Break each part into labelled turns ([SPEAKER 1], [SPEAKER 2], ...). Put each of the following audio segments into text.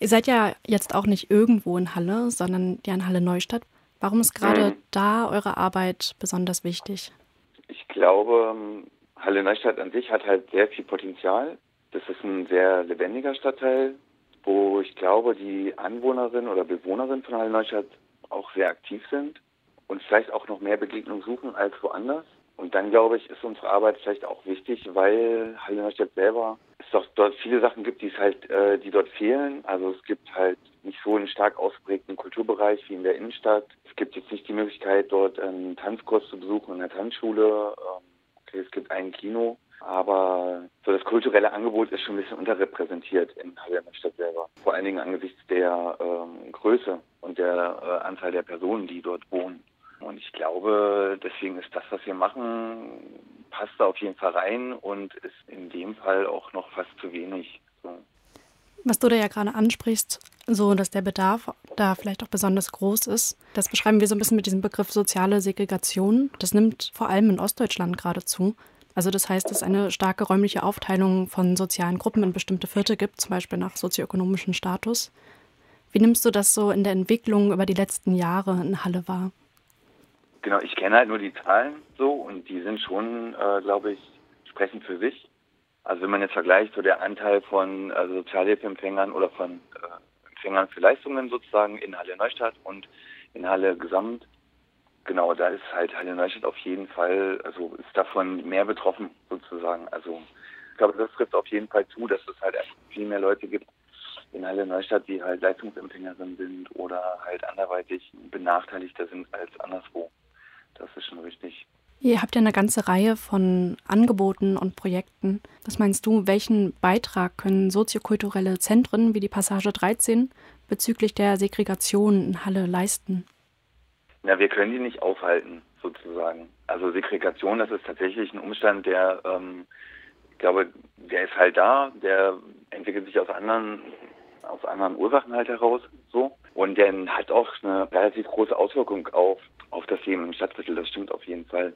[SPEAKER 1] Ihr seid ja jetzt auch nicht irgendwo in Halle, sondern ja in Halle Neustadt. Warum ist gerade mhm. da eure Arbeit besonders wichtig?
[SPEAKER 2] Ich glaube, Halle Neustadt an sich hat halt sehr viel Potenzial. Das ist ein sehr lebendiger Stadtteil, wo ich glaube, die Anwohnerinnen oder Bewohnerinnen von Halle Neustadt auch sehr aktiv sind und vielleicht auch noch mehr Begegnung suchen als woanders. Und dann glaube ich, ist unsere Arbeit vielleicht auch wichtig, weil Halle Neustadt selber doch dort viele Sachen gibt, die es halt, äh, die dort fehlen. Also es gibt halt nicht so einen stark ausgeprägten Kulturbereich wie in der Innenstadt. Es gibt jetzt nicht die Möglichkeit, dort einen Tanzkurs zu besuchen in der Tanzschule. Ähm, okay, es gibt ein Kino, aber so das kulturelle Angebot ist schon ein bisschen unterrepräsentiert in Halle Stadt selber. Vor allen Dingen angesichts der ähm, Größe und der äh, Anzahl der Personen, die dort wohnen. Und ich glaube, deswegen ist das, was wir machen, passt da auf jeden Fall rein und ist in dem Fall auch noch fast zu wenig. So.
[SPEAKER 1] Was du da ja gerade ansprichst, so dass der Bedarf da vielleicht auch besonders groß ist, das beschreiben wir so ein bisschen mit diesem Begriff soziale Segregation. Das nimmt vor allem in Ostdeutschland gerade zu. Also das heißt, dass es eine starke räumliche Aufteilung von sozialen Gruppen in bestimmte Viertel gibt, zum Beispiel nach sozioökonomischem Status. Wie nimmst du das so in der Entwicklung über die letzten Jahre in Halle wahr?
[SPEAKER 2] Genau, ich kenne halt nur die Zahlen so und die sind schon, äh, glaube ich, sprechen für sich. Also wenn man jetzt vergleicht, so der Anteil von also Sozialhilfeempfängern oder von äh, Empfängern für Leistungen sozusagen in Halle Neustadt und in Halle Gesamt, genau, da ist halt Halle Neustadt auf jeden Fall, also ist davon mehr betroffen sozusagen. Also ich glaube, das trifft auf jeden Fall zu, dass es halt viel mehr Leute gibt in Halle Neustadt, die halt Leistungsempfängerin sind oder halt anderweitig benachteiligter sind als anderswo. Das ist schon richtig.
[SPEAKER 1] Ihr habt ja eine ganze Reihe von Angeboten und Projekten. Was meinst du, welchen Beitrag können soziokulturelle Zentren wie die Passage 13 bezüglich der Segregation in Halle leisten?
[SPEAKER 2] Na, wir können die nicht aufhalten, sozusagen. Also Segregation, das ist tatsächlich ein Umstand, der, ähm, ich glaube, der ist halt da, der entwickelt sich aus anderen, aus anderen Ursachen halt heraus, so. Und der hat auch eine relativ große Auswirkung auf auf das Leben im Stadtviertel, das stimmt auf jeden Fall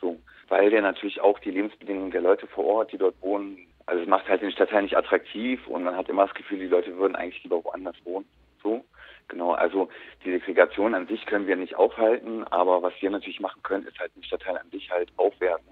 [SPEAKER 2] so. Weil der natürlich auch die Lebensbedingungen der Leute vor Ort, die dort wohnen, also es macht halt den Stadtteil nicht attraktiv und man hat immer das Gefühl, die Leute würden eigentlich lieber woanders wohnen. So. Genau, also die Segregation an sich können wir nicht aufhalten, aber was wir natürlich machen können, ist halt den Stadtteil an sich halt aufwerten,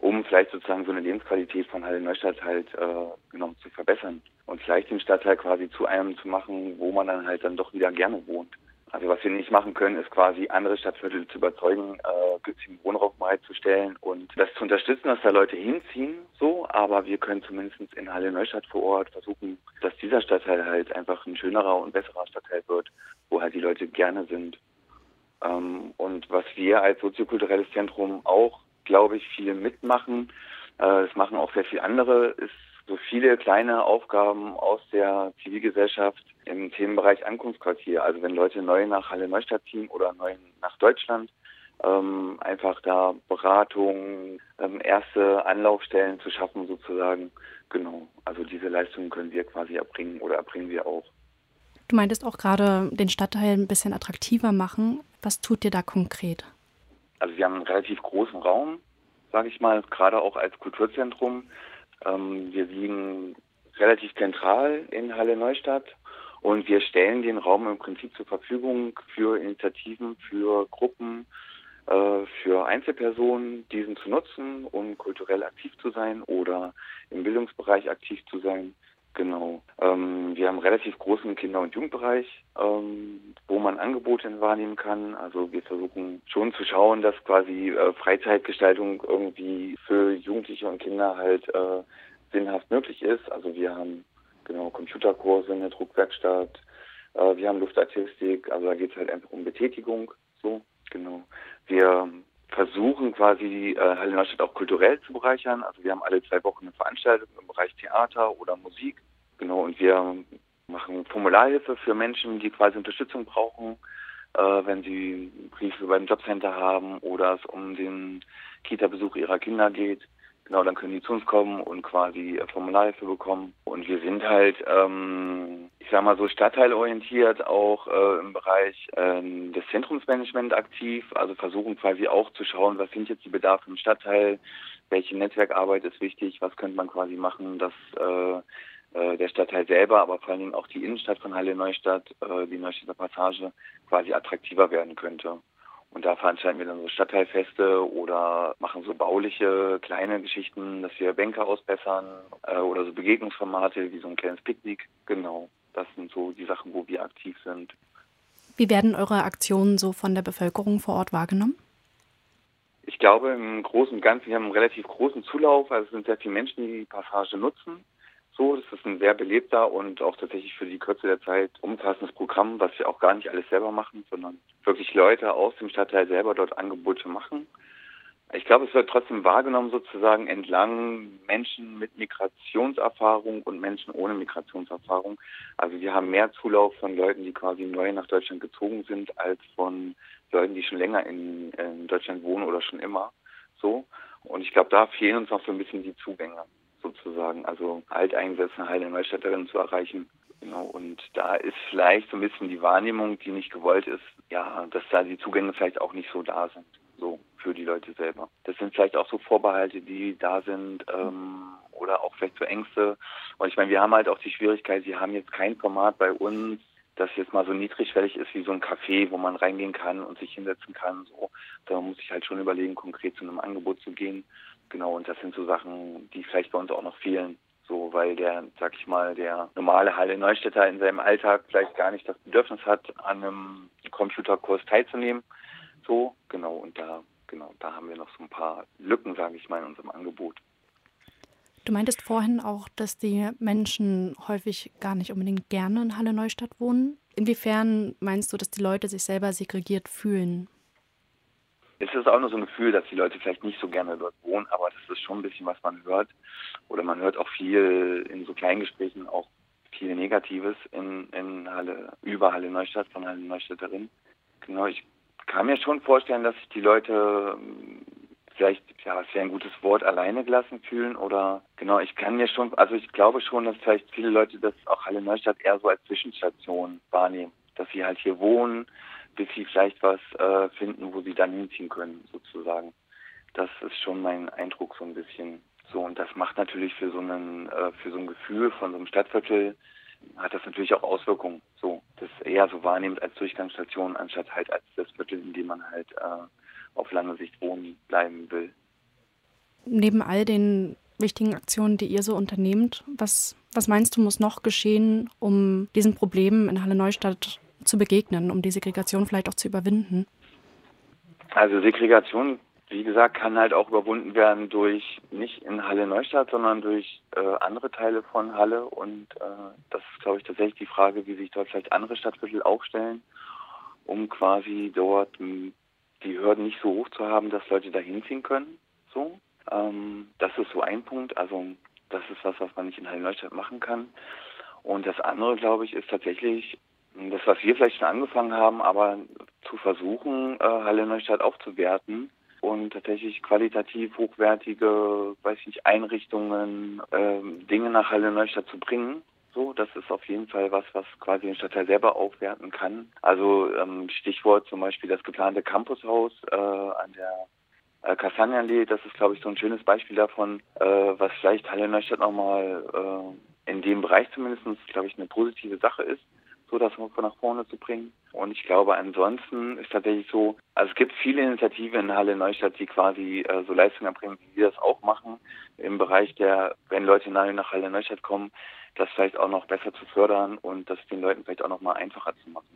[SPEAKER 2] um vielleicht sozusagen so eine Lebensqualität von Halle Neustadt halt äh, genau zu verbessern und vielleicht den Stadtteil quasi zu einem zu machen, wo man dann halt dann doch wieder gerne wohnt. Also was wir nicht machen können, ist quasi andere Stadtviertel zu überzeugen, äh, günstigen Wohnraum bereitzustellen und das zu unterstützen, dass da Leute hinziehen, so. Aber wir können zumindest in Halle Neustadt vor Ort versuchen, dass dieser Stadtteil halt einfach ein schönerer und besserer Stadtteil wird, wo halt die Leute gerne sind. Ähm, und was wir als soziokulturelles Zentrum auch, glaube ich, viel mitmachen, äh, das machen auch sehr viele andere, ist so viele kleine Aufgaben aus der Zivilgesellschaft im Themenbereich Ankunftsquartier. Also wenn Leute neu nach Halle Neustadt ziehen oder neu nach Deutschland, ähm, einfach da Beratung, ähm, erste Anlaufstellen zu schaffen sozusagen. Genau, also diese Leistungen können wir quasi erbringen oder erbringen wir auch.
[SPEAKER 1] Du meintest auch gerade den Stadtteil ein bisschen attraktiver machen. Was tut ihr da konkret?
[SPEAKER 2] Also wir haben einen relativ großen Raum, sage ich mal, gerade auch als Kulturzentrum. Ähm, wir liegen relativ zentral in Halle Neustadt und wir stellen den Raum im Prinzip zur Verfügung für Initiativen, für Gruppen, äh, für Einzelpersonen, diesen zu nutzen, um kulturell aktiv zu sein oder im Bildungsbereich aktiv zu sein. Genau. Ähm, wir haben einen relativ großen Kinder- und Jugendbereich, ähm, wo man Angebote wahrnehmen kann. Also wir versuchen schon zu schauen, dass quasi äh, Freizeitgestaltung irgendwie für Jugendliche und Kinder halt äh, sinnhaft möglich ist. Also wir haben genau Computerkurse, eine Druckwerkstatt, äh, wir haben Luftartistik, also da geht es halt einfach um Betätigung. So, genau. Wir versuchen quasi äh, Halle Neustadt auch kulturell zu bereichern. Also wir haben alle zwei Wochen eine Veranstaltung im Bereich Theater oder Musik. Genau, und wir machen Formularhilfe für Menschen, die quasi Unterstützung brauchen, äh, wenn sie Briefe beim Jobcenter haben oder es um den Kita-Besuch ihrer Kinder geht. Genau, dann können die zu uns kommen und quasi äh, Formularhilfe bekommen. Und wir sind halt, ähm, ich sag mal so stadtteilorientiert auch äh, im Bereich ähm, des Zentrumsmanagement aktiv. Also versuchen quasi auch zu schauen, was sind jetzt die Bedarfe im Stadtteil, welche Netzwerkarbeit ist wichtig, was könnte man quasi machen, dass äh, äh, der Stadtteil selber, aber vor allen Dingen auch die Innenstadt von Halle Neustadt, äh, die Neustädter Passage, quasi attraktiver werden könnte. Und da veranstalten wir dann so Stadtteilfeste oder machen so bauliche kleine Geschichten, dass wir Bänke ausbessern äh, oder so Begegnungsformate wie so ein kleines Picknick. Genau, das sind so die Sachen, wo wir aktiv sind.
[SPEAKER 1] Wie werden eure Aktionen so von der Bevölkerung vor Ort wahrgenommen?
[SPEAKER 2] Ich glaube, im Großen und Ganzen, wir haben einen relativ großen Zulauf, also es sind sehr viele Menschen, die die Passage nutzen so. Das ist ein sehr belebter und auch tatsächlich für die Kürze der Zeit umfassendes Programm, was wir auch gar nicht alles selber machen, sondern wirklich Leute aus dem Stadtteil selber dort Angebote machen. Ich glaube, es wird trotzdem wahrgenommen sozusagen entlang Menschen mit Migrationserfahrung und Menschen ohne Migrationserfahrung. Also wir haben mehr Zulauf von Leuten, die quasi neu nach Deutschland gezogen sind, als von Leuten, die schon länger in, in Deutschland wohnen oder schon immer so. Und ich glaube, da fehlen uns noch so ein bisschen die Zugänge sozusagen, also alteingesessene und Neustädterinnen zu erreichen. Genau, und da ist vielleicht so ein bisschen die Wahrnehmung, die nicht gewollt ist, ja, dass da die Zugänge vielleicht auch nicht so da sind, so für die Leute selber. Das sind vielleicht auch so Vorbehalte, die da sind, ähm, oder auch vielleicht so Ängste. Und ich meine, wir haben halt auch die Schwierigkeit, sie haben jetzt kein Format bei uns, das jetzt mal so niedrigschwellig ist wie so ein Café, wo man reingehen kann und sich hinsetzen kann. So, da muss ich halt schon überlegen, konkret zu einem Angebot zu gehen. Genau, und das sind so Sachen, die vielleicht bei uns auch noch fehlen. So, weil der, sag ich mal, der normale Halle Neustädter in seinem Alltag vielleicht gar nicht das Bedürfnis hat, an einem Computerkurs teilzunehmen. So, genau, und da, genau, da haben wir noch so ein paar Lücken, sage ich mal, in unserem Angebot.
[SPEAKER 1] Du meintest vorhin auch, dass die Menschen häufig gar nicht unbedingt gerne in Halle Neustadt wohnen. Inwiefern meinst du, dass die Leute sich selber segregiert fühlen?
[SPEAKER 2] Es ist auch nur so ein Gefühl, dass die Leute vielleicht nicht so gerne dort wohnen, aber das ist schon ein bisschen, was man hört. Oder man hört auch viel in so Kleingesprächen auch viel Negatives in, in Halle, über Halle Neustadt von Halle Neustädterin. Genau, ich kann mir schon vorstellen, dass sich die Leute ähm, vielleicht, ja, es wäre ein gutes Wort, alleine gelassen fühlen oder genau, ich kann mir schon, also ich glaube schon, dass vielleicht viele Leute das auch Halle Neustadt eher so als Zwischenstation wahrnehmen, dass sie halt hier wohnen, bis sie vielleicht was äh, finden, wo sie dann hinziehen können, sozusagen. Das ist schon mein Eindruck so ein bisschen. So, und das macht natürlich für so einen, äh, für so ein Gefühl von so einem Stadtviertel, hat das natürlich auch Auswirkungen. So, das eher so wahrnimmt als Durchgangsstation, anstatt halt als das Viertel, in dem man halt äh, auf lange Sicht wohnen bleiben will.
[SPEAKER 1] Neben all den wichtigen Aktionen, die ihr so unternehmt, was, was meinst du, muss noch geschehen, um diesen Problemen in Halle Neustadt zu begegnen, um die Segregation vielleicht auch zu überwinden?
[SPEAKER 2] Also Segregation, wie gesagt, kann halt auch überwunden werden durch nicht in Halle Neustadt, sondern durch äh, andere Teile von Halle. Und äh, das ist, glaube ich, tatsächlich die Frage, wie sich dort vielleicht andere Stadtviertel aufstellen, um quasi dort die Hürden nicht so hoch zu haben, dass Leute da hinziehen können. So, ähm, das ist so ein Punkt. Also das ist was, was man nicht in Halle Neustadt machen kann. Und das andere, glaube ich, ist tatsächlich das, was wir vielleicht schon angefangen haben, aber zu versuchen, äh, Halle Neustadt aufzuwerten und tatsächlich qualitativ hochwertige, weiß ich nicht, Einrichtungen, äh, Dinge nach Halle Neustadt zu bringen. So, das ist auf jeden Fall was, was quasi den Stadtteil selber aufwerten kann. Also ähm, Stichwort zum Beispiel das geplante Campushaus äh, an der äh, Kastanienallee, das ist, glaube ich, so ein schönes Beispiel davon, äh, was vielleicht Halle Neustadt nochmal äh, in dem Bereich zumindest, glaube ich, eine positive Sache ist so das nach vorne zu bringen. Und ich glaube, ansonsten ist tatsächlich so, also es gibt viele Initiativen in Halle Neustadt, die quasi äh, so Leistungen erbringen, wie wir das auch machen, im Bereich der, wenn Leute nach Halle Neustadt kommen, das vielleicht auch noch besser zu fördern und das den Leuten vielleicht auch noch mal einfacher zu machen.